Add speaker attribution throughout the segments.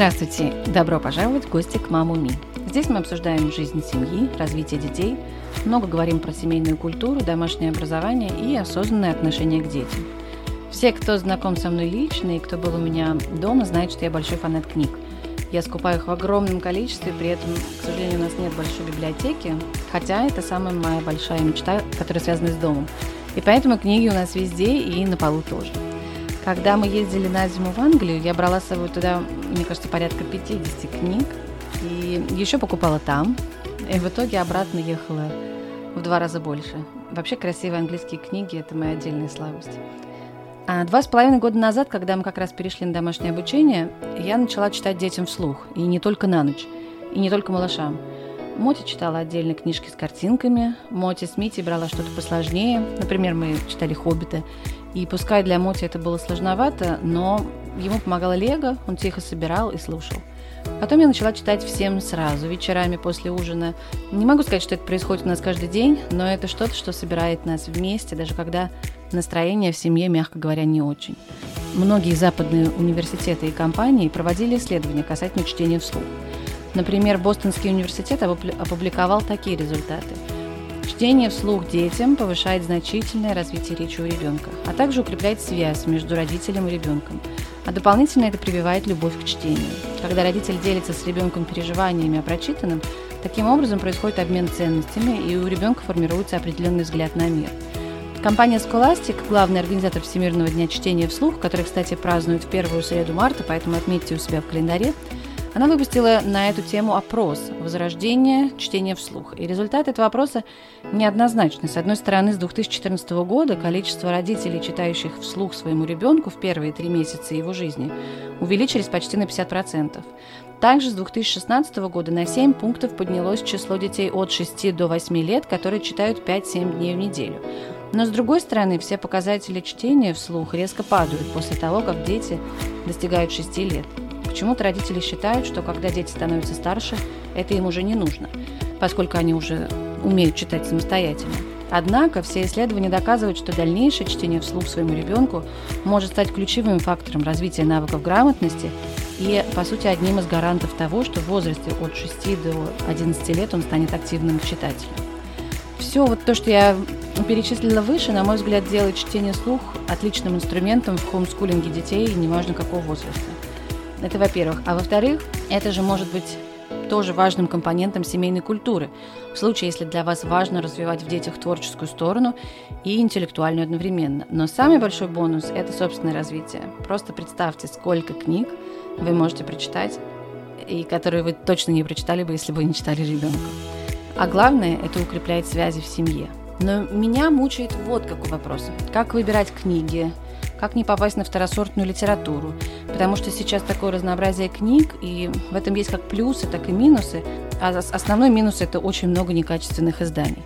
Speaker 1: Здравствуйте! Добро пожаловать в гости к Маму Ми. Здесь мы обсуждаем жизнь семьи, развитие детей, много говорим про семейную культуру, домашнее образование и осознанное отношение к детям. Все, кто знаком со мной лично и кто был у меня дома, знают, что я большой фанат книг. Я скупаю их в огромном количестве, при этом, к сожалению, у нас нет большой библиотеки, хотя это самая моя большая мечта, которая связана с домом. И поэтому книги у нас везде и на полу тоже. Когда мы ездили на зиму в Англию, я брала с собой туда, мне кажется, порядка 50 книг. И еще покупала там. И в итоге обратно ехала в два раза больше. Вообще красивые английские книги – это моя отдельная слабость. А два с половиной года назад, когда мы как раз перешли на домашнее обучение, я начала читать детям вслух. И не только на ночь, и не только малышам. Моти читала отдельно книжки с картинками, Моти с Мити брала что-то посложнее. Например, мы читали «Хоббита», и пускай для Моти это было сложновато, но ему помогала Лего, он тихо собирал и слушал. Потом я начала читать всем сразу, вечерами после ужина. Не могу сказать, что это происходит у нас каждый день, но это что-то, что собирает нас вместе, даже когда настроение в семье, мягко говоря, не очень. Многие западные университеты и компании проводили исследования касательно чтения вслух. Например, Бостонский университет опубликовал такие результаты – Чтение вслух детям повышает значительное развитие речи у ребенка, а также укрепляет связь между родителем и ребенком. А дополнительно это прививает любовь к чтению. Когда родитель делится с ребенком переживаниями о прочитанном, таким образом происходит обмен ценностями, и у ребенка формируется определенный взгляд на мир. Компания Scholastic, главный организатор Всемирного дня чтения вслух, который, кстати, празднует в первую среду марта, поэтому отметьте у себя в календаре, она выпустила на эту тему опрос «Возрождение чтения вслух». И результат этого опроса неоднозначный. С одной стороны, с 2014 года количество родителей, читающих вслух своему ребенку в первые три месяца его жизни, увеличились почти на 50%. Также с 2016 года на 7 пунктов поднялось число детей от 6 до 8 лет, которые читают 5-7 дней в неделю. Но с другой стороны, все показатели чтения вслух резко падают после того, как дети достигают 6 лет. Почему-то родители считают, что когда дети становятся старше, это им уже не нужно, поскольку они уже умеют читать самостоятельно. Однако все исследования доказывают, что дальнейшее чтение вслух своему ребенку может стать ключевым фактором развития навыков грамотности и, по сути, одним из гарантов того, что в возрасте от 6 до 11 лет он станет активным читателем. Все вот то, что я перечислила выше, на мой взгляд, делает чтение слух отличным инструментом в хоумскулинге детей, неважно какого возраста. Это во-первых. А во-вторых, это же может быть тоже важным компонентом семейной культуры, в случае, если для вас важно развивать в детях творческую сторону и интеллектуальную одновременно. Но самый большой бонус – это собственное развитие. Просто представьте, сколько книг вы можете прочитать, и которые вы точно не прочитали бы, если бы не читали ребенка. А главное – это укрепляет связи в семье. Но меня мучает вот какой вопрос. Как выбирать книги, как не попасть на второсортную литературу. Потому что сейчас такое разнообразие книг, и в этом есть как плюсы, так и минусы. А основной минус – это очень много некачественных изданий.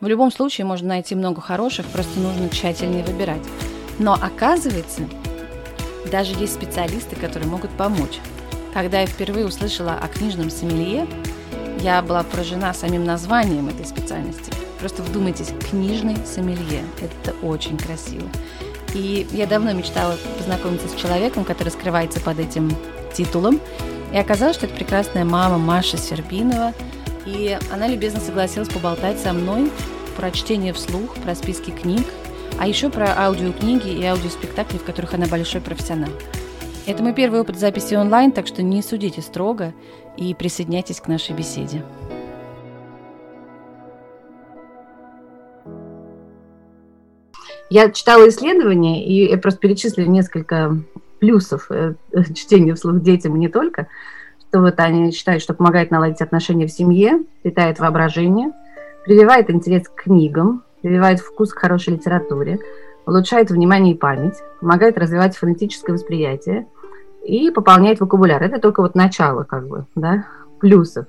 Speaker 1: В любом случае можно найти много хороших, просто нужно тщательнее выбирать. Но оказывается, даже есть специалисты, которые могут помочь. Когда я впервые услышала о книжном сомелье, я была поражена самим названием этой специальности. Просто вдумайтесь, книжный сомелье. Это очень красиво. И я давно мечтала познакомиться с человеком, который скрывается под этим титулом. И оказалось, что это прекрасная мама Маша Сербинова. И она любезно согласилась поболтать со мной про чтение вслух, про списки книг, а еще про аудиокниги и аудиоспектакли, в которых она большой профессионал. Это мой первый опыт записи онлайн, так что не судите строго и присоединяйтесь к нашей беседе. Я читала исследования, и я просто перечислила несколько плюсов э, чтения вслух детям, не только, что вот они считают, что помогает наладить отношения в семье, питает воображение, прививает интерес к книгам, прививает вкус к хорошей литературе, улучшает внимание и память, помогает развивать фонетическое восприятие и пополняет вокабуляр. Это только вот начало, как бы, да, плюсов.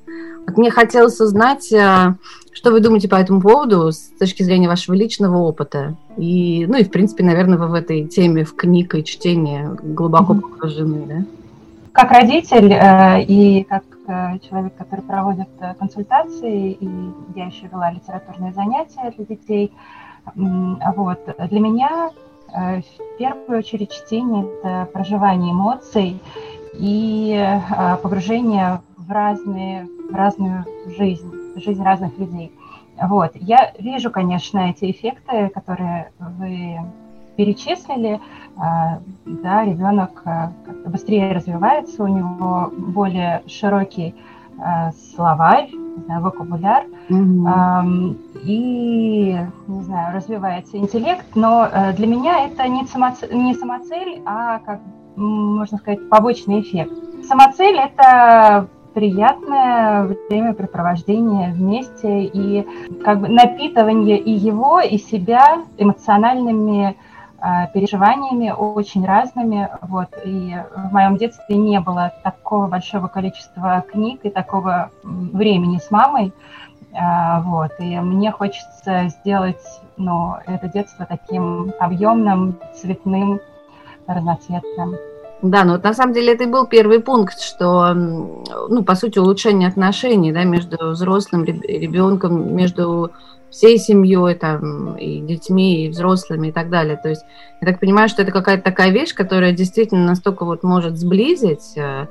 Speaker 1: Вот мне хотелось узнать, э, что вы думаете по этому поводу с точки зрения вашего личного опыта. И, ну и, в принципе, наверное, вы в этой теме, в книг и чтении глубоко погружены, да?
Speaker 2: Как родитель э, и как э, человек, который проводит консультации, и я еще вела литературные занятия для детей, вот, для меня в первую очередь чтение – это проживание эмоций, и погружение в разные, в разную жизнь, жизнь разных людей. Вот. Я вижу, конечно, эти эффекты, которые вы перечислили. Да, ребенок быстрее развивается, у него более широкий словарь, не знаю, вокабуляр, mm-hmm. и, не знаю, развивается интеллект, но э, для меня это не, самоцель, не самоцель, а, как можно сказать, побочный эффект. Самоцель – это приятное времяпрепровождение вместе и как бы напитывание и его, и себя эмоциональными а, переживаниями очень разными. Вот. И в моем детстве не было такого большого количества книг и такого времени с мамой. А, вот. И мне хочется сделать ну, это детство таким объемным, цветным, разноцветным.
Speaker 3: Да, ну вот на самом деле это и был первый пункт, что, ну, по сути, улучшение отношений, да, между взрослым ребенком, между всей семьей, там, и детьми, и взрослыми, и так далее. То есть я так понимаю, что это какая-то такая вещь, которая действительно настолько вот может сблизить э,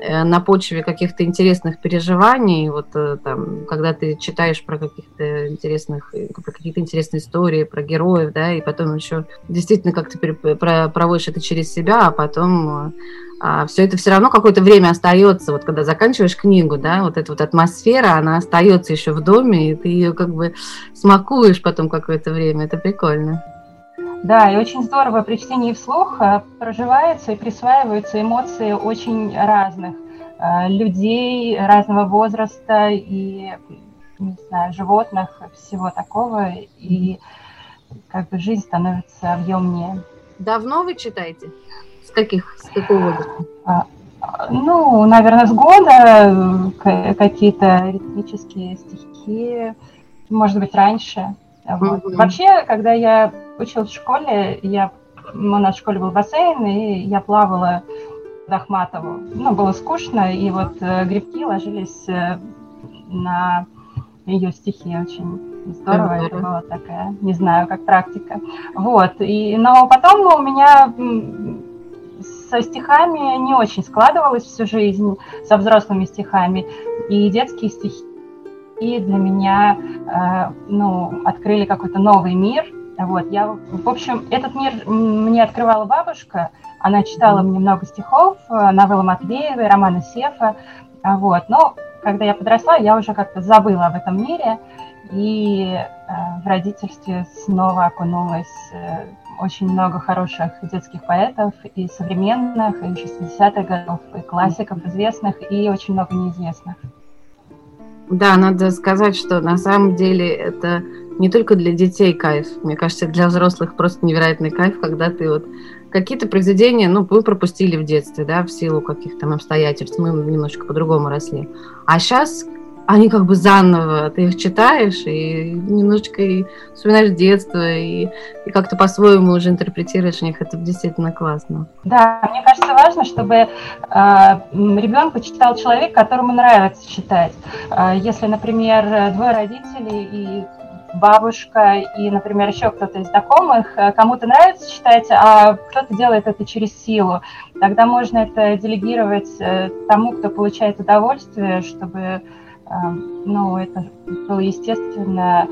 Speaker 3: на почве каких-то интересных переживаний, вот э, там, когда ты читаешь про каких-то интересных, про какие-то интересные истории, про героев, да, и потом еще действительно как ты проводишь это через себя, а потом а все это все равно какое-то время остается, вот когда заканчиваешь книгу, да, вот эта вот атмосфера, она остается еще в доме, и ты ее как бы смакуешь потом какое-то время, это прикольно.
Speaker 2: Да, и очень здорово при чтении вслух э, проживаются и присваиваются эмоции очень разных э, людей, разного возраста и, не знаю, животных, всего такого, и как бы жизнь становится объемнее.
Speaker 3: Давно вы читаете? С каких, с какого возраста? А,
Speaker 2: ну, наверное, с года какие-то ритмические стихи, может быть, раньше. Вот. Mm-hmm. Вообще, когда я училась в школе, я, у нас в школе был бассейн, и я плавала в Ахматову. Ну, было скучно, и вот э, грибки ложились э, на ее стихи очень здорово, mm-hmm. это была такая, не знаю, как практика. Вот, и, но потом у меня со стихами не очень складывалось всю жизнь, со взрослыми стихами. И детские стихи для меня э, ну, открыли какой-то новый мир. Вот, я, в общем, этот мир мне открывала бабушка. Она читала мне много стихов, э, новеллы Матвеевой, романы Сефа. Вот, но когда я подросла, я уже как-то забыла об этом мире и э, в родительстве снова окунулась очень много хороших детских поэтов, и современных, и 60-х годов, и классиков известных, и очень много неизвестных.
Speaker 3: Да, надо сказать, что на самом деле это не только для детей кайф. Мне кажется, для взрослых просто невероятный кайф, когда ты вот какие-то произведения, ну, мы пропустили в детстве, да, в силу каких-то обстоятельств, мы немножко по-другому росли. А сейчас они как бы заново, ты их читаешь и немножечко и вспоминаешь детство, и, и как-то по-своему уже интерпретируешь них, это действительно классно.
Speaker 2: Да, мне кажется, важно, чтобы э, ребенку читал человек, которому нравится читать. Э, если, например, двое родителей и бабушка и, например, еще кто-то из знакомых, э, кому-то нравится читать, а кто-то делает это через силу, тогда можно это делегировать э, тому, кто получает удовольствие, чтобы ну, это было естественно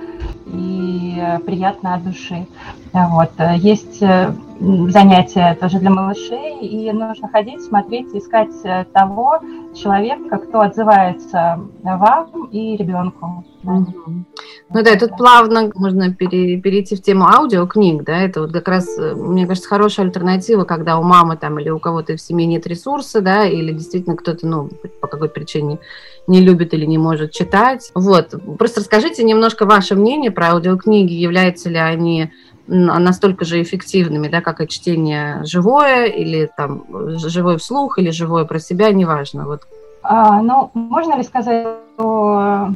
Speaker 2: и приятно от души. Вот. Есть э, занятия тоже для малышей, и нужно ходить, смотреть, искать э, того человека, кто отзывается вам и ребенку.
Speaker 3: Ну да, тут плавно можно пере, перейти в тему аудиокниг, да, это вот как раз, э, мне кажется, хорошая альтернатива, когда у мамы там или у кого-то в семье нет ресурса, да, или действительно кто-то, ну, по какой причине не любит или не может читать. Вот, просто расскажите немножко ваше мнение про аудиокниги, являются ли они настолько же эффективными, да, как и чтение живое, или там живой вслух, или живое про себя, неважно. Вот.
Speaker 2: А, ну, можно ли сказать, что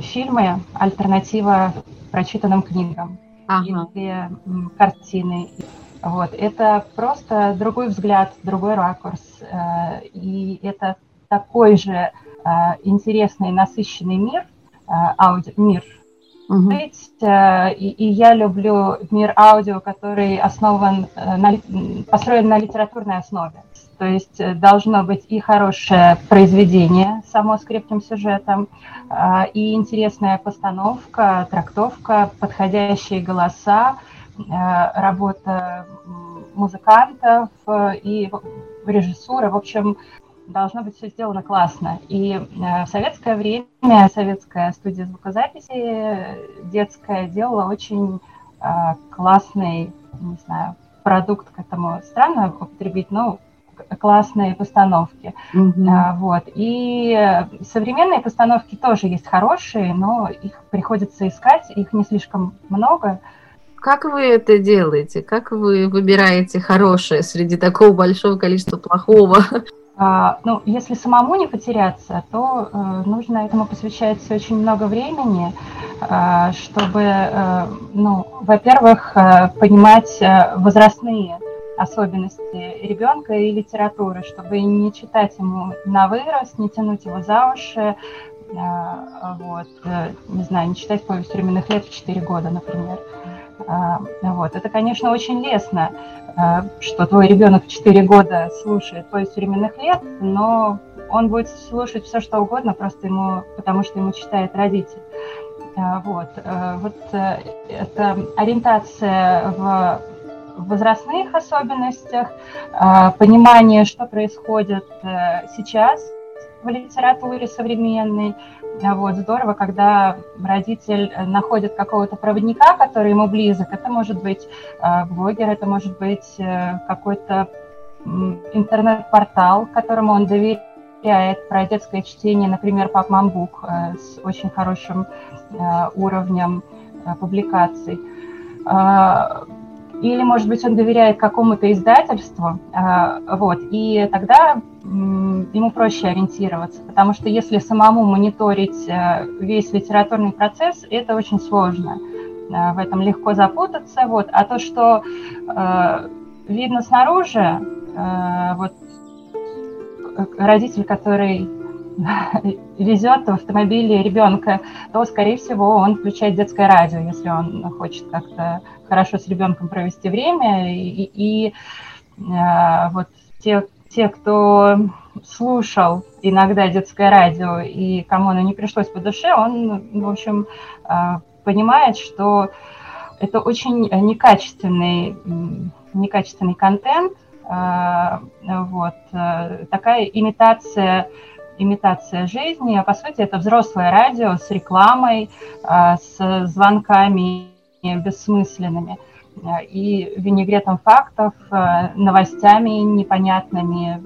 Speaker 2: фильмы – альтернатива прочитанным книгам ага. или картины? Вот. Это просто другой взгляд, другой ракурс. Э, и это такой же э, интересный, насыщенный мир, э, ауди, мир Угу. И, и я люблю мир аудио, который основан, на, построен на литературной основе. то есть э, должно быть и хорошее произведение, само с крепким сюжетом, а, и интересная постановка, трактовка, подходящие голоса, работа музыкантов и режиссура. В общем, должно быть все сделано классно. И в советское время советская студия звукозаписи детская делала очень классный, не знаю, продукт к этому странно употребить, но классные постановки. Mm-hmm. А, вот. И современные постановки тоже есть хорошие, но их приходится искать, их не слишком много.
Speaker 1: Как вы это делаете? Как вы выбираете хорошее среди такого большого количества плохого?
Speaker 2: А, ну, если самому не потеряться, то э, нужно этому посвящать очень много времени, э, чтобы, э, ну, во-первых, понимать возрастные особенности ребенка и литературы, чтобы не читать ему на вырос, не тянуть его за уши, вот, не знаю, не читать повесть временных лет в 4 года, например. Э, вот. Это, конечно, очень лестно, Э, что твой ребенок в 4 года слушает повесть временных лет, но он будет слушать все, что угодно, просто ему, потому что ему читает родитель. Э, вот, э, вот это ориентация в возрастных особенностях, понимание, что происходит сейчас в литературе современной, вот, здорово, когда родитель находит какого-то проводника, который ему близок. Это может быть э, блогер, это может быть э, какой-то интернет-портал, которому он доверяет про детское чтение, например, Пап Мамбук э, с очень хорошим уровнем публикаций. Или, может быть, он доверяет какому-то издательству, вот, и тогда ему проще ориентироваться, потому что если самому мониторить э, весь литературный процесс, это очень сложно. Э, в этом легко запутаться. Вот. А то, что э, видно снаружи, э, вот родитель, который везет в автомобиле ребенка, то, скорее всего, он включает детское радио, если он хочет как-то хорошо с ребенком провести время. И, и э, вот те, те, кто слушал иногда детское радио и кому оно не пришлось по душе, он, в общем, а, понимает, что это очень некачественный, некачественный контент, а, вот, э, такая имитация имитация жизни, а по сути это взрослое радио с рекламой, а, с звонками бессмысленными и винегретом фактов, э, новостями непонятными,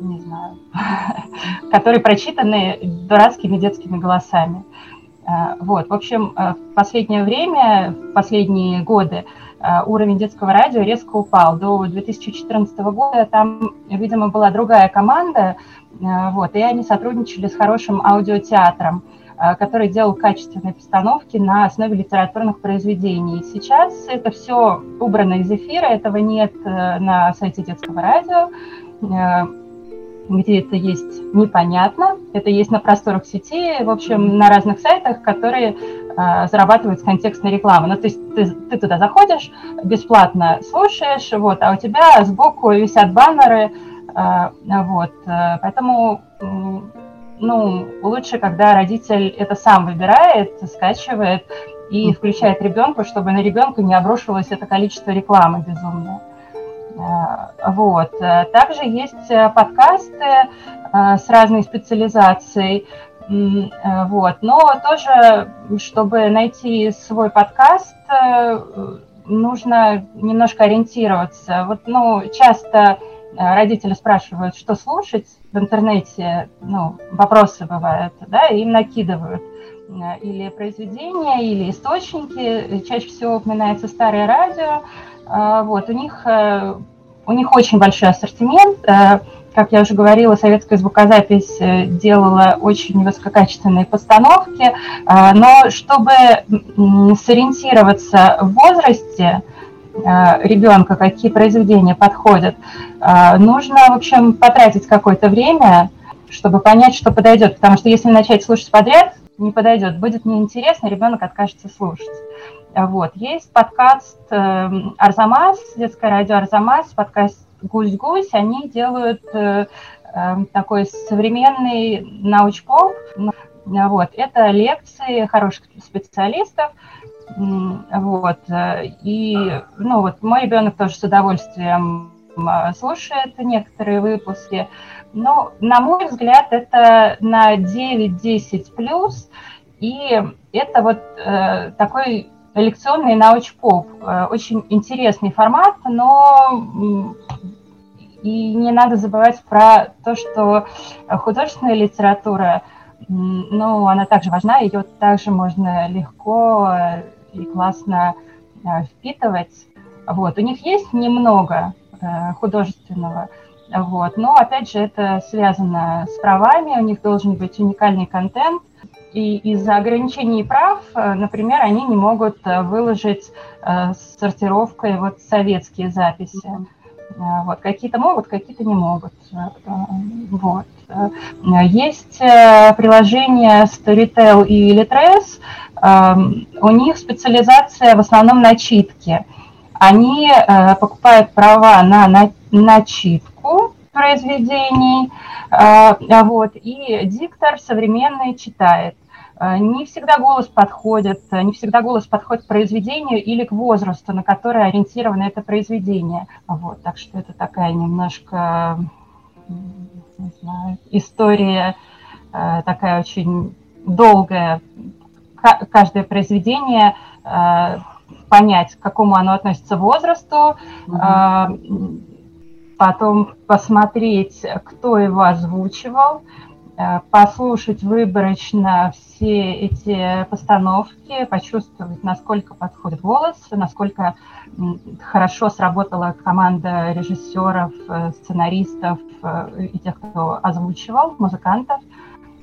Speaker 2: не знаю, которые прочитаны дурацкими детскими голосами. Э, вот, в общем, э, в последнее время, в последние годы уровень детского радио резко упал. До 2014 года там, видимо, была другая команда, вот, и они сотрудничали с хорошим аудиотеатром. Э, который делал качественные постановки на основе литературных произведений. Сейчас это все убрано из эфира, этого нет э, на сайте детского радио, э, где это есть непонятно, это есть на просторах сети, в общем, на разных сайтах, которые зарабатывают с контекстной рекламы. Ну, то есть ты, ты туда заходишь, бесплатно слушаешь, вот, а у тебя сбоку висят баннеры, вот, поэтому ну, лучше, когда родитель это сам выбирает, скачивает и включает ребенку, чтобы на ребенка не обрушилось это количество рекламы безумное. Э, вот. Также есть э, подкасты э, с разной специализацией. Вот. Но тоже, чтобы найти свой подкаст, нужно немножко ориентироваться. Вот, ну, часто родители спрашивают, что слушать, в интернете ну, вопросы бывают, да, им накидывают э, или произведения, или источники. Чаще всего упоминается старое радио. Вот, у них, э, у них очень большой ассортимент. Э, как я уже говорила, советская звукозапись делала очень высококачественные постановки, но чтобы сориентироваться в возрасте, Э, ребенка, какие произведения подходят. Э, нужно, в общем, потратить какое-то время, чтобы понять, что подойдет. Потому что если начать слушать подряд, не подойдет, будет неинтересно, ребенок откажется слушать. Вот. Есть подкаст э, Арзамас, детское радио Арзамас, подкаст, «Гусь-гусь», они делают такой современный научпоп. Вот. Это лекции хороших специалистов, вот. И, ну, вот мой ребенок тоже с удовольствием слушает некоторые выпуски. Но, на мой взгляд, это на 9-10 плюс, и это вот э, такой лекционный научпоп. Э, очень интересный формат, но и не надо забывать про то, что художественная литература, ну, она также важна, ее также можно легко и классно э, впитывать. Вот. У них есть немного э, художественного, вот. но опять же это связано с правами, у них должен быть уникальный контент, и из-за ограничений прав, э, например, они не могут выложить с сортировкой вот советские записи. Вот. Какие-то могут, какие-то не могут. Вот. Есть приложение Storytel и Litres, у них специализация в основном на читке. Они э, покупают права на, на начитку произведений, э, вот, и диктор современный читает. Э, не всегда голос подходит, не всегда голос подходит к произведению или к возрасту, на который ориентировано это произведение. Вот, так что это такая немножко не знаю, история такая очень долгая каждое произведение э, понять, к какому оно относится возрасту, угу. потом посмотреть, кто его озвучивал, э, послушать выборочно все эти постановки, почувствовать, насколько подходит голос, насколько хорошо сработала команда режиссеров, сценаристов и тех, кто озвучивал, музыкантов –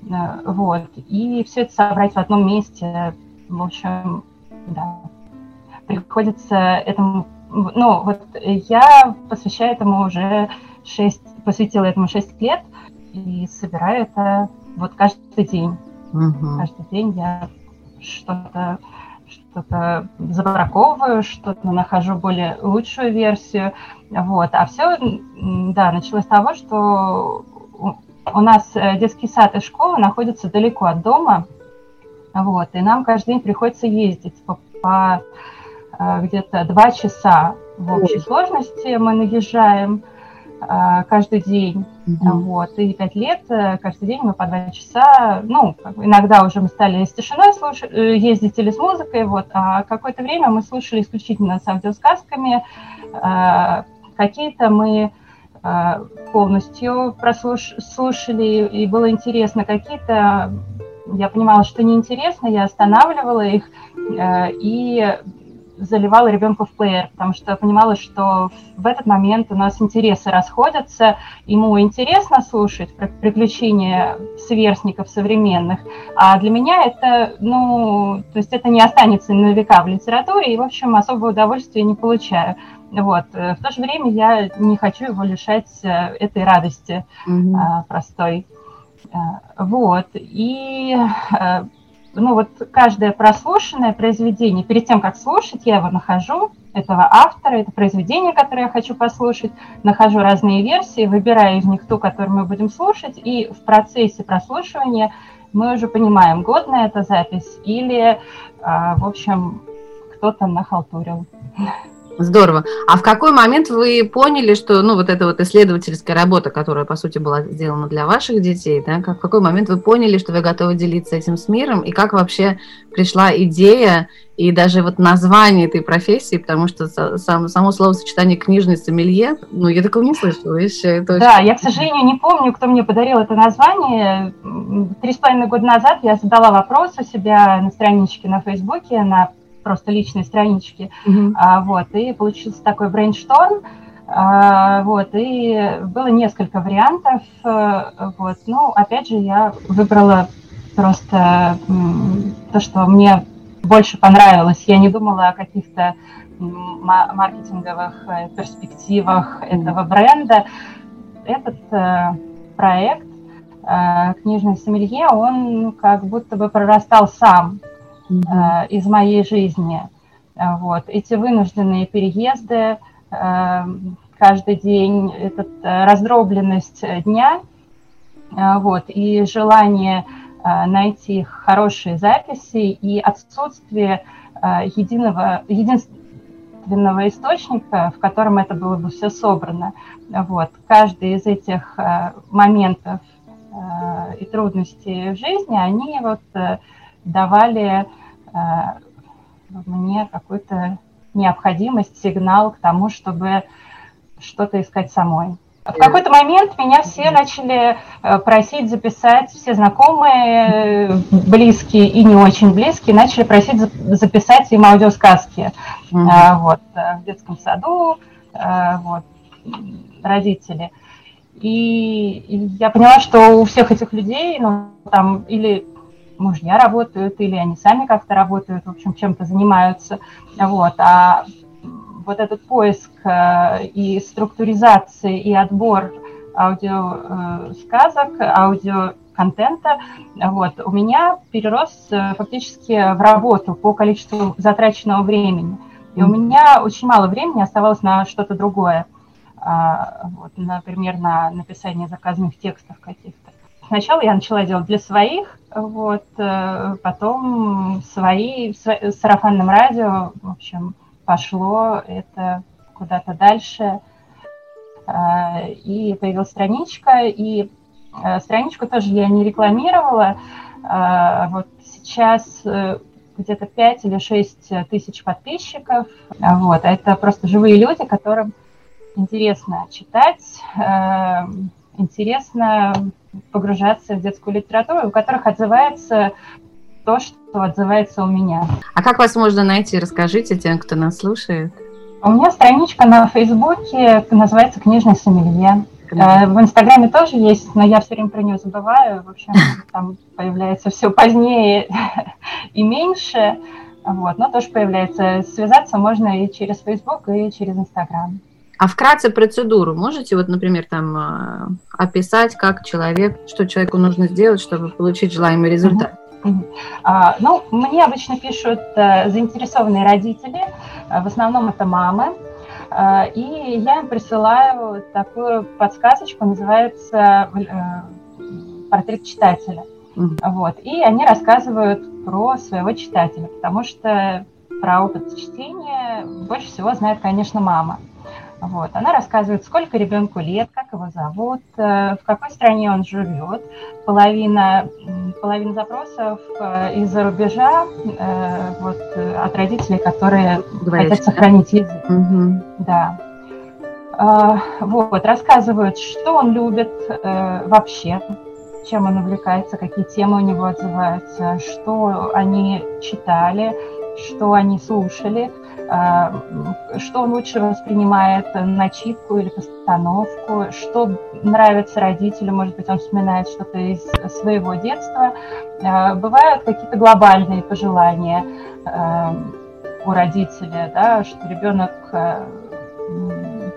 Speaker 2: Э, вот. И все это собрать в одном месте, в общем, да, приходится этому, ну, вот я посвящаю этому уже 6, посвятила этому 6 лет и собираю это вот каждый день. Угу. Каждый день я что-то что-то забраковываю, что-то нахожу более лучшую версию, вот. А все, да, началось с того, что у нас э, детский сад и школа находятся далеко от дома, вот, и нам каждый день приходится ездить по, по э, где-то два часа в общей сложности мы наезжаем каждый день, угу. вот, и пять лет каждый день мы по два часа, ну, иногда уже мы стали с тишиной слушать, ездить или с музыкой, вот, а какое-то время мы слушали исключительно с аудиосказками, какие-то мы а, полностью прослушали, и было интересно. Какие-то я понимала, что неинтересно, я останавливала их э, и заливала ребенку в плеер, потому что понимала, что в этот момент у нас интересы расходятся, ему интересно слушать про приключения сверстников современных, а для меня это, ну, то есть это не останется на века в литературе, и, в общем, особого удовольствия не получаю. Вот. Э, в то же время я не хочу его лишать э, этой радости mm-hmm. простой. Вот. И ну вот каждое прослушанное произведение, перед тем, как слушать, я его нахожу, этого автора, это произведение, которое я хочу послушать, нахожу разные версии, выбираю из них ту, которую мы будем слушать, и в процессе прослушивания мы уже понимаем, годная эта запись или, в общем, кто-то нахалтурил.
Speaker 1: Здорово. А в какой момент вы поняли, что, ну, вот эта вот исследовательская работа, которая, по сути, была сделана для ваших детей, да, как, в какой момент вы поняли, что вы готовы делиться этим с миром, и как вообще пришла идея и даже вот название этой профессии, потому что сам, само словосочетание «книжный сомелье», ну, я такого не слышала еще.
Speaker 2: Это да, очень... я, к сожалению, не помню, кто мне подарил это название. Три с половиной года назад я задала вопрос у себя на страничке на Фейсбуке, на просто личной странички. Mm-hmm. А, вот, и получился такой брейншторм. А, вот, и было несколько вариантов. А, вот, ну, опять же, я выбрала просто то, что мне больше понравилось. Я не думала о каких-то маркетинговых э, перспективах этого бренда. Этот э, проект э, «Книжный сомелье», он как будто бы прорастал сам mm-hmm. из моей жизни. Вот. Эти вынужденные переезды, э, каждый день, этот раздробленность дня, вот, и желание найти хорошие записи и отсутствие единого, единственного источника, в котором это было бы все собрано. Вот. Каждый из этих моментов и трудностей в жизни, они вот давали мне какую-то необходимость, сигнал к тому, чтобы что-то искать самой. В какой-то момент меня все начали э, просить записать, все знакомые, близкие и не очень близкие, начали просить записать им аудиосказки mm-hmm. вот, э, в детском саду, вот, родители. И я поняла, что у всех этих людей, ну, там, или мужья работают, или они сами как-то работают, в общем, чем-то занимаются. Вот. А вот этот поиск э, и структуризация, и отбор аудиосказок, э, аудиоконтента, вот, у меня перерос э, фактически в работу по количеству затраченного времени. И у меня очень мало времени оставалось на что-то другое. А, вот, например, на написание заказанных текстов каких-то. Сначала я начала делать для своих, вот, э, потом свои, в сарафанном радио, в общем, пошло это куда-то дальше, э, и появилась страничка, и э, страничку тоже я не рекламировала, вот сейчас где-то 5 или 6 тысяч подписчиков, вот, это просто живые люди, которым интересно читать, интересно погружаться в детскую литературу, у которых отзывается то, что отзывается у меня.
Speaker 1: А как вас можно найти? Расскажите тем, кто нас слушает.
Speaker 2: У меня страничка на Фейсбуке называется «Книжный сомелье». Э, в Инстаграме тоже есть, но я все время про нее забываю. В общем, там появляется все позднее и меньше. Вот, но тоже появляется. Связаться можно и через Фейсбук, и через Инстаграм.
Speaker 1: А вкратце процедуру можете, вот, например, там а, описать, как человек, что человеку нужно сделать, чтобы получить желаемый результат?
Speaker 2: А, ну, мне обычно пишут а, заинтересованные родители, а, в основном это мамы, а, и я им присылаю такую подсказочку, называется портрет читателя. Mm-hmm. Вот, и они рассказывают про своего читателя, потому что про опыт чтения больше всего знает, конечно, мама. Вот. Она рассказывает, сколько ребенку лет, как его зовут, э, в какой стране он живет. Половина, половина запросов э, из-за рубежа э, вот, от родителей, которые Говоришь, хотят сохранить язык. Угу. Да. А, вот, рассказывают, что он любит вообще, чем он увлекается, какие темы у него отзываются, что они читали, что они слушали, что он лучше воспринимает, начитку или постановку, что нравится родителю, может быть, он вспоминает что-то из своего детства. А, бывают какие-то глобальные пожелания а, у родителя, да, что ребенок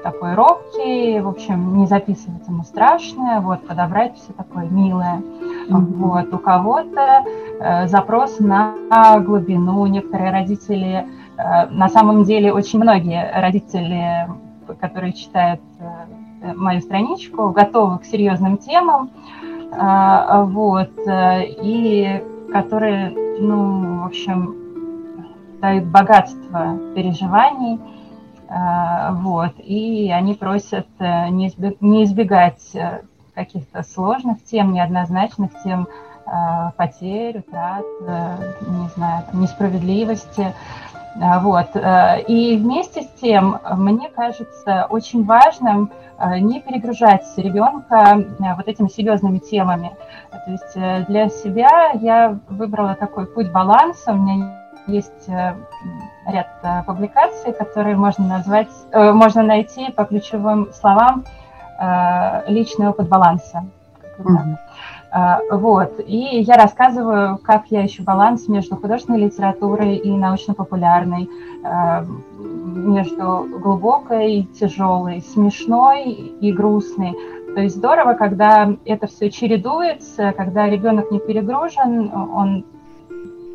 Speaker 2: такой робкий, в общем, не записывать ему страшное, вот, подобрать все такое милое. Mm-hmm. Вот, у кого-то э, запрос на глубину, некоторые родители Э, на самом деле очень многие родители, которые читают э, мою страничку, готовы к серьезным темам, э, вот, и которые, ну, в общем, дают богатство переживаний, вот, и они просят не избегать каких-то сложных тем, неоднозначных тем, потерь, утрат, не знаю, несправедливости, вот. Э, и вместе с тем, мне кажется очень важным э, не перегружать ребенка э, вот этими серьезными темами. То есть для себя я выбрала такой путь баланса. У меня есть ряд публикаций, которые можно назвать, можно найти по ключевым словам личный опыт баланса. Mm-hmm. А, вот. И я рассказываю, как я ищу баланс между художественной литературой и научно-популярной, а, между глубокой и тяжелой, смешной и грустной. То есть здорово, когда это все чередуется, когда ребенок не перегружен, он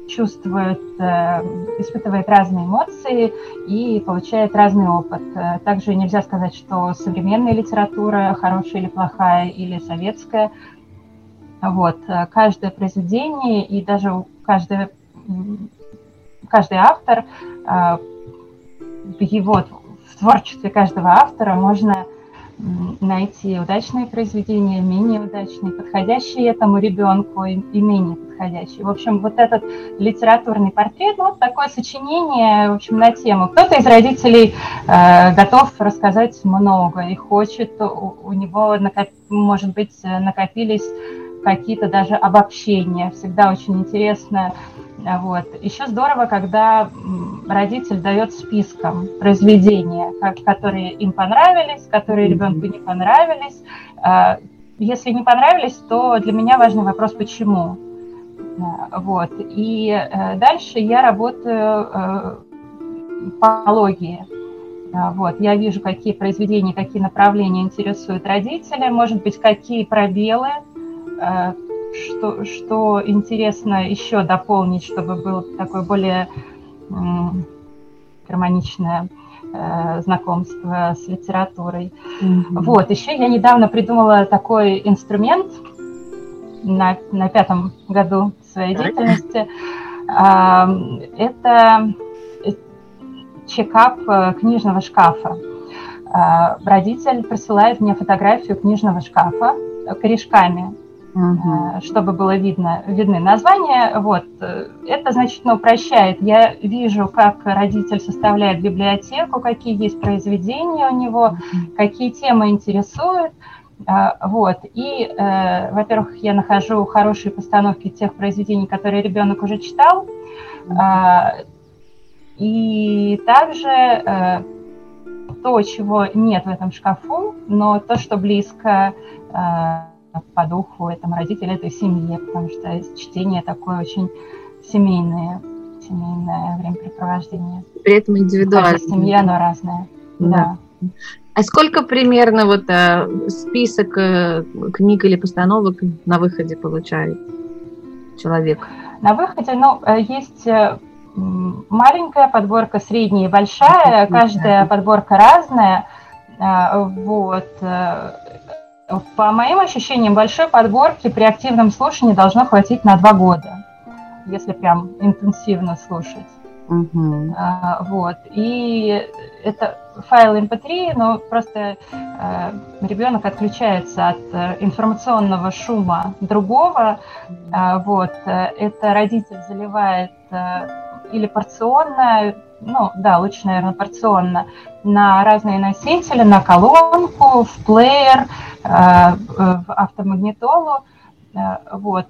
Speaker 2: чувствует, э, испытывает разные эмоции и получает разный опыт. Также нельзя сказать, что современная литература хорошая или плохая, или советская. Вот. Каждое произведение и даже каждый, каждый автор, в его в творчестве каждого автора можно найти удачные произведения, менее удачные, подходящие этому ребенку и, и менее подходящие. В общем, вот этот литературный портрет, ну, вот такое сочинение, в общем, на тему. Кто-то из родителей э, готов рассказать много и хочет, у, у него, накоп, может быть, накопились какие-то даже обобщения. Всегда очень интересно вот. Еще здорово, когда родитель дает списком произведения, которые им понравились, которые ребенку не понравились. А, если не понравились, то для меня важный вопрос, почему. А, вот. И э, дальше я работаю э, по логии. А, вот. Я вижу, какие произведения, какие направления интересуют родителей, может быть, какие пробелы, что, что интересно еще дополнить, чтобы было такое более гармоничное э, знакомство с литературой. Mm-hmm. Вот, еще я недавно придумала такой инструмент на, на пятом году своей деятельности. Э, это чекап э, книжного шкафа. Э, родитель присылает мне фотографию книжного шкафа корешками угу. чтобы было видно, видны названия. Вот. Э, это значительно упрощает. Я вижу, как родитель составляет библиотеку, какие есть произведения у него, какие темы интересуют. А, вот. И, э, во-первых, я нахожу хорошие постановки тех произведений, которые ребенок уже читал. И также э, то, чего нет в этом шкафу, но то, что близко по духу этому родителю, этой семье, потому что чтение такое очень семейное, семейное времяпрепровождение.
Speaker 1: При этом индивидуально.
Speaker 2: Семья, но разная. Да.
Speaker 1: да. А сколько примерно вот а, список а, книг или постановок на выходе получает человек?
Speaker 2: На выходе, ну, э, есть маленькая подборка, средняя и большая. Каждая подборка разная. Вот. По моим ощущениям, большой подборки при активном слушании должно хватить на два года, если прям интенсивно слушать. Угу. А, вот. И это файл MP3, но просто э, ребенок отключается от э, информационного шума другого. Э, вот. Это родитель заливает э, или порционно, ну да, лучше, наверное, порционно, на разные носители, на колонку, в плеер, э, в автомагнитолу. Э, вот.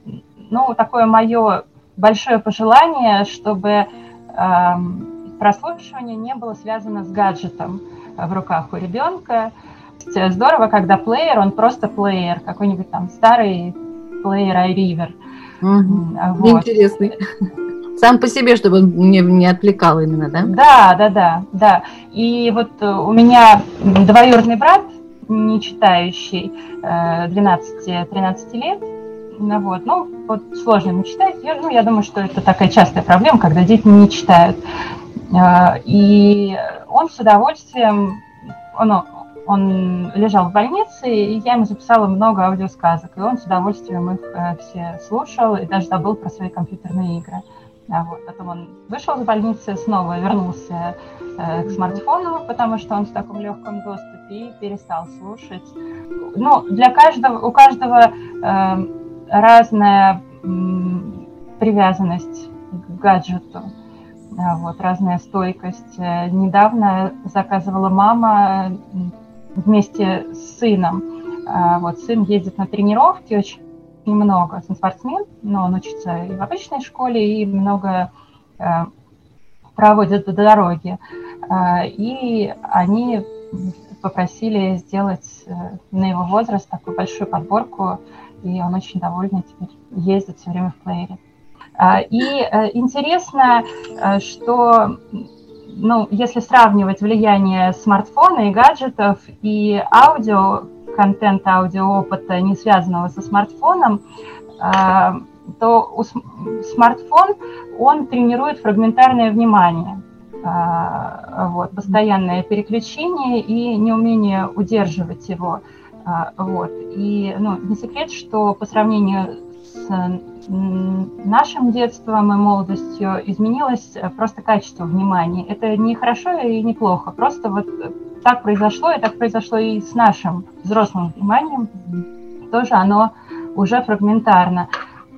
Speaker 2: Ну, такое мое большое пожелание, чтобы эм, прослушивание не было связано с гаджетом в руках у ребенка. Здорово, когда плеер, он просто плеер, какой-нибудь там старый плеер iRiver.
Speaker 1: Угу. Вот. Интересный. Сам по себе, чтобы он не, не отвлекал именно, да?
Speaker 2: Да, да, да, да. И вот э, у меня двоюродный брат, не читающий, 12-13 э, лет, ну, вот, ну, вот сложно ему читать. Я, ну, я думаю, что это такая частая проблема, когда дети не читают. Э, и он с удовольствием, он, он лежал в больнице, и я ему записала много аудиосказок, и он с удовольствием их все слушал и даже забыл про свои компьютерные игры. А вот. Потом он вышел из больницы, снова вернулся э, к смартфону, потому что он в таком легком доступе и перестал слушать. Ну, для каждого, у каждого э, разная э, привязанность к гаджету, э, вот, разная стойкость. Э, недавно заказывала мама вместе с сыном. Э, вот, сын ездит на тренировки очень немного. Он спортсмен, но он учится и в обычной школе, и много э, проводит до дороги. Э, и они попросили сделать э, на его возраст такую большую подборку, и он очень довольный теперь ездит все время в плеере. И интересно, что ну, если сравнивать влияние смартфона и гаджетов и аудио, контента, аудиоопыта, не связанного со смартфоном, а, то смартфон он тренирует фрагментарное внимание. Вот, постоянное переключение и неумение удерживать его. Вот. И ну, не секрет, что по сравнению с нашим детством и молодостью изменилось просто качество внимания. Это не хорошо и не плохо, просто вот так произошло, и так произошло и с нашим взрослым вниманием. Тоже оно уже фрагментарно.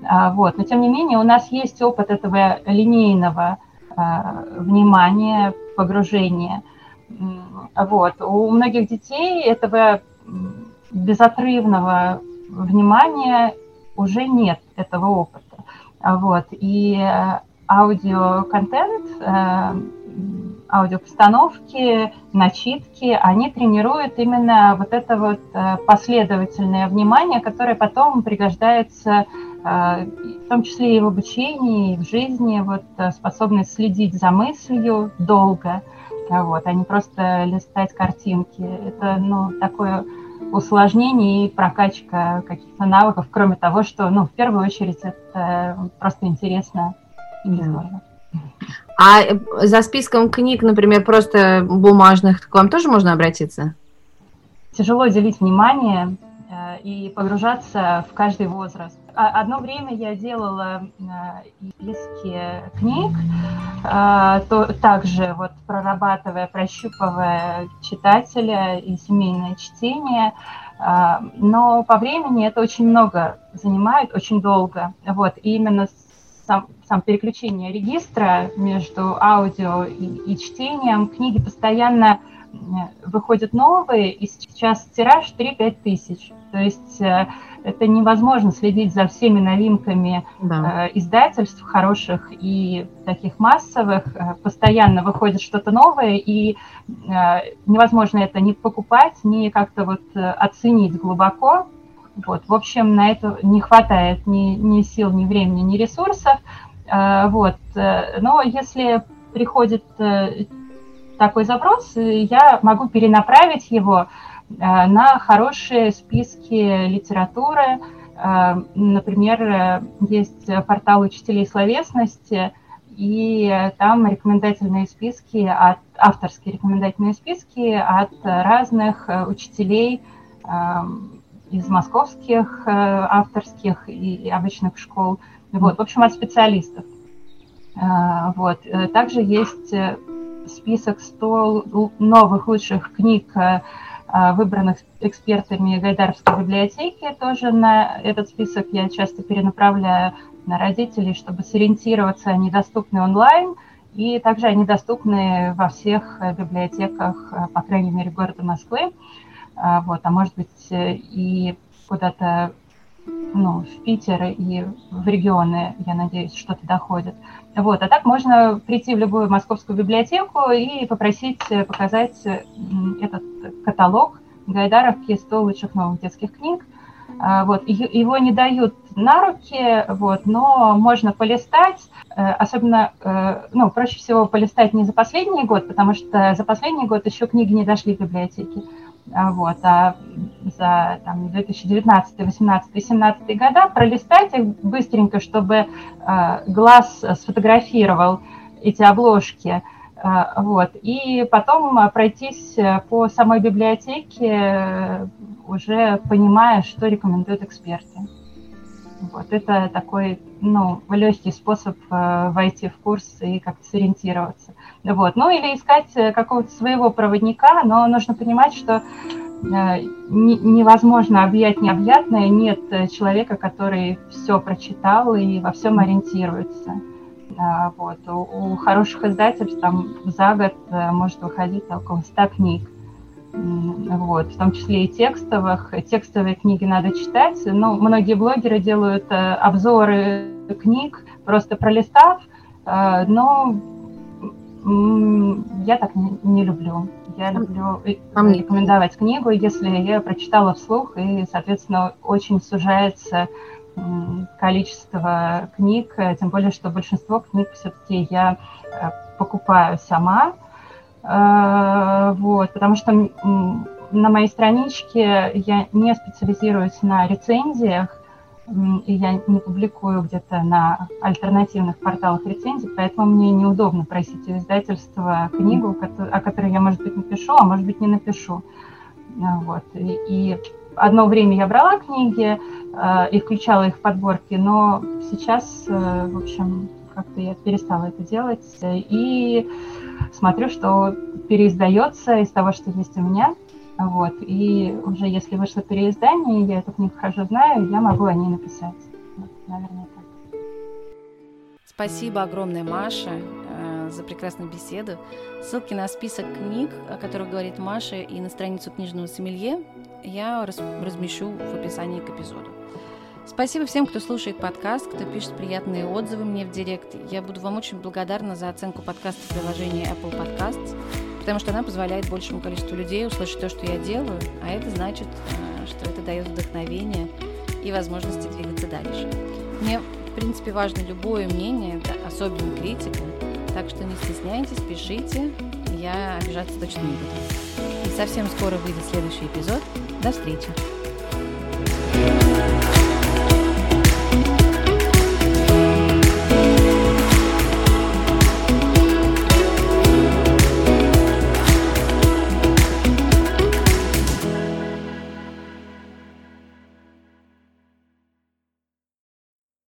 Speaker 2: А, вот. Но тем не менее у нас есть опыт этого линейного а, внимания, погружения. Вот. У многих детей этого безотрывного внимания уже нет этого опыта. Вот. И э, аудиоконтент, э, аудиопостановки, начитки, они тренируют именно вот это вот э, последовательное внимание, которое потом пригождается в том числе и в обучении, и в жизни, вот способность следить за мыслью долго, вот, а не просто листать картинки. Это, ну, такое усложнение и прокачка каких-то навыков, кроме того, что, ну, в первую очередь, это просто интересно и здорово.
Speaker 1: А э, за списком книг, например, просто бумажных, к вам тоже можно обратиться?
Speaker 2: Тяжело делить внимание э, и погружаться в каждый возраст. А, одно время я делала списки э, книг, э, то, также вот прорабатывая, прощупывая читателя и семейное чтение, но по времени это очень много занимает, очень долго. Вот, и именно сам, сам переключение регистра между аудио и, и чтением, книги постоянно выходят новые, и сейчас тираж 3-5 тысяч. То есть это невозможно следить за всеми новинками да. э, издательств хороших и таких массовых. Э, постоянно выходит что-то новое, и э, невозможно это не покупать, не как-то вот э, оценить глубоко. Вот. В общем, на это не хватает ни, ни сил, ни времени, ни ресурсов. Э, вот. Э, но если приходит э, такой запрос, я могу перенаправить его Э, на хорошие списки литературы. Э, например, э, есть портал учителей словесности, и там рекомендательные списки, от, авторские рекомендательные списки от разных учителей из московских авторских и обычных школ, вот, в общем, от специалистов. Вот. Также есть список 100 новых лучших книг а, выбранных экспертами Гайдаровской библиотеки. Тоже на этот список я часто перенаправляю на родителей, чтобы сориентироваться, они доступны онлайн, и также они доступны во всех библиотеках, а, по крайней мере, города Москвы. Вот, а может быть и куда-то ну, в Питер и в регионы, я надеюсь, что-то доходит. Вот, а так можно прийти в любую московскую библиотеку и попросить показать этот каталог Гайдаровки 100 лучших новых детских книг. А, вот, его не дают на руки, вот, но можно полистать, э, особенно, э, ну, проще всего полистать не за последний год, потому что за последний год еще книги не дошли в библиотеки. А, вот, а за там, 2019, 2018, 2017 года пролистать их быстренько, чтобы э, глаз сфотографировал эти обложки, э, вот, и потом пройтись по самой библиотеке, уже понимая, что рекомендуют эксперты. Вот, это такой, ну, легкий способ э, войти в курс и как-то сориентироваться. Вот. Ну или искать э, какого-то своего проводника, но нужно понимать, что э, невозможно объять необъятное, нет человека, который все прочитал и во всем ориентируется. Вот. У, у хороших издательств там за год может выходить около 100 книг. Вот, в том числе и текстовых. Текстовые книги надо читать. Но многие блогеры делают обзоры книг, просто пролистав, но я так не, люблю. Я люблю а рекомендовать книгу, если я прочитала вслух, и, соответственно, очень сужается количество книг, тем более, что большинство книг все-таки я э, покупаю сама, э, вот, потому что на моей страничке я не специализируюсь на рецензиях, и я не публикую где-то на альтернативных порталах рецензий, поэтому мне неудобно просить у издательства книгу, о которой я, может быть, напишу, а может быть, не напишу. Вот. И, и одно время я брала книги э, и включала их в подборки, но сейчас, э, в общем, как-то я перестала это делать. И смотрю, что переиздается из того, что есть у меня. Вот. И уже если вышло переиздание, я эту книгу хорошо знаю, я могу о ней написать. Вот, наверное, так.
Speaker 1: Спасибо огромное, Маша, э, за прекрасную беседу. Ссылки на список книг, о которых говорит Маша, и на страницу книжного сомелье я размещу в описании к эпизоду. Спасибо всем, кто слушает подкаст, кто пишет приятные отзывы мне в директ. Я буду вам очень благодарна за оценку подкаста в приложении Apple Podcasts, потому что она позволяет большему количеству людей услышать то, что я делаю, а это значит, э, что это дает вдохновение и возможности двигаться дальше. Мне, в принципе, важно любое мнение, особенно критика, так что не стесняйтесь, пишите, я обижаться точно не буду. И совсем скоро выйдет следующий эпизод. До встречи!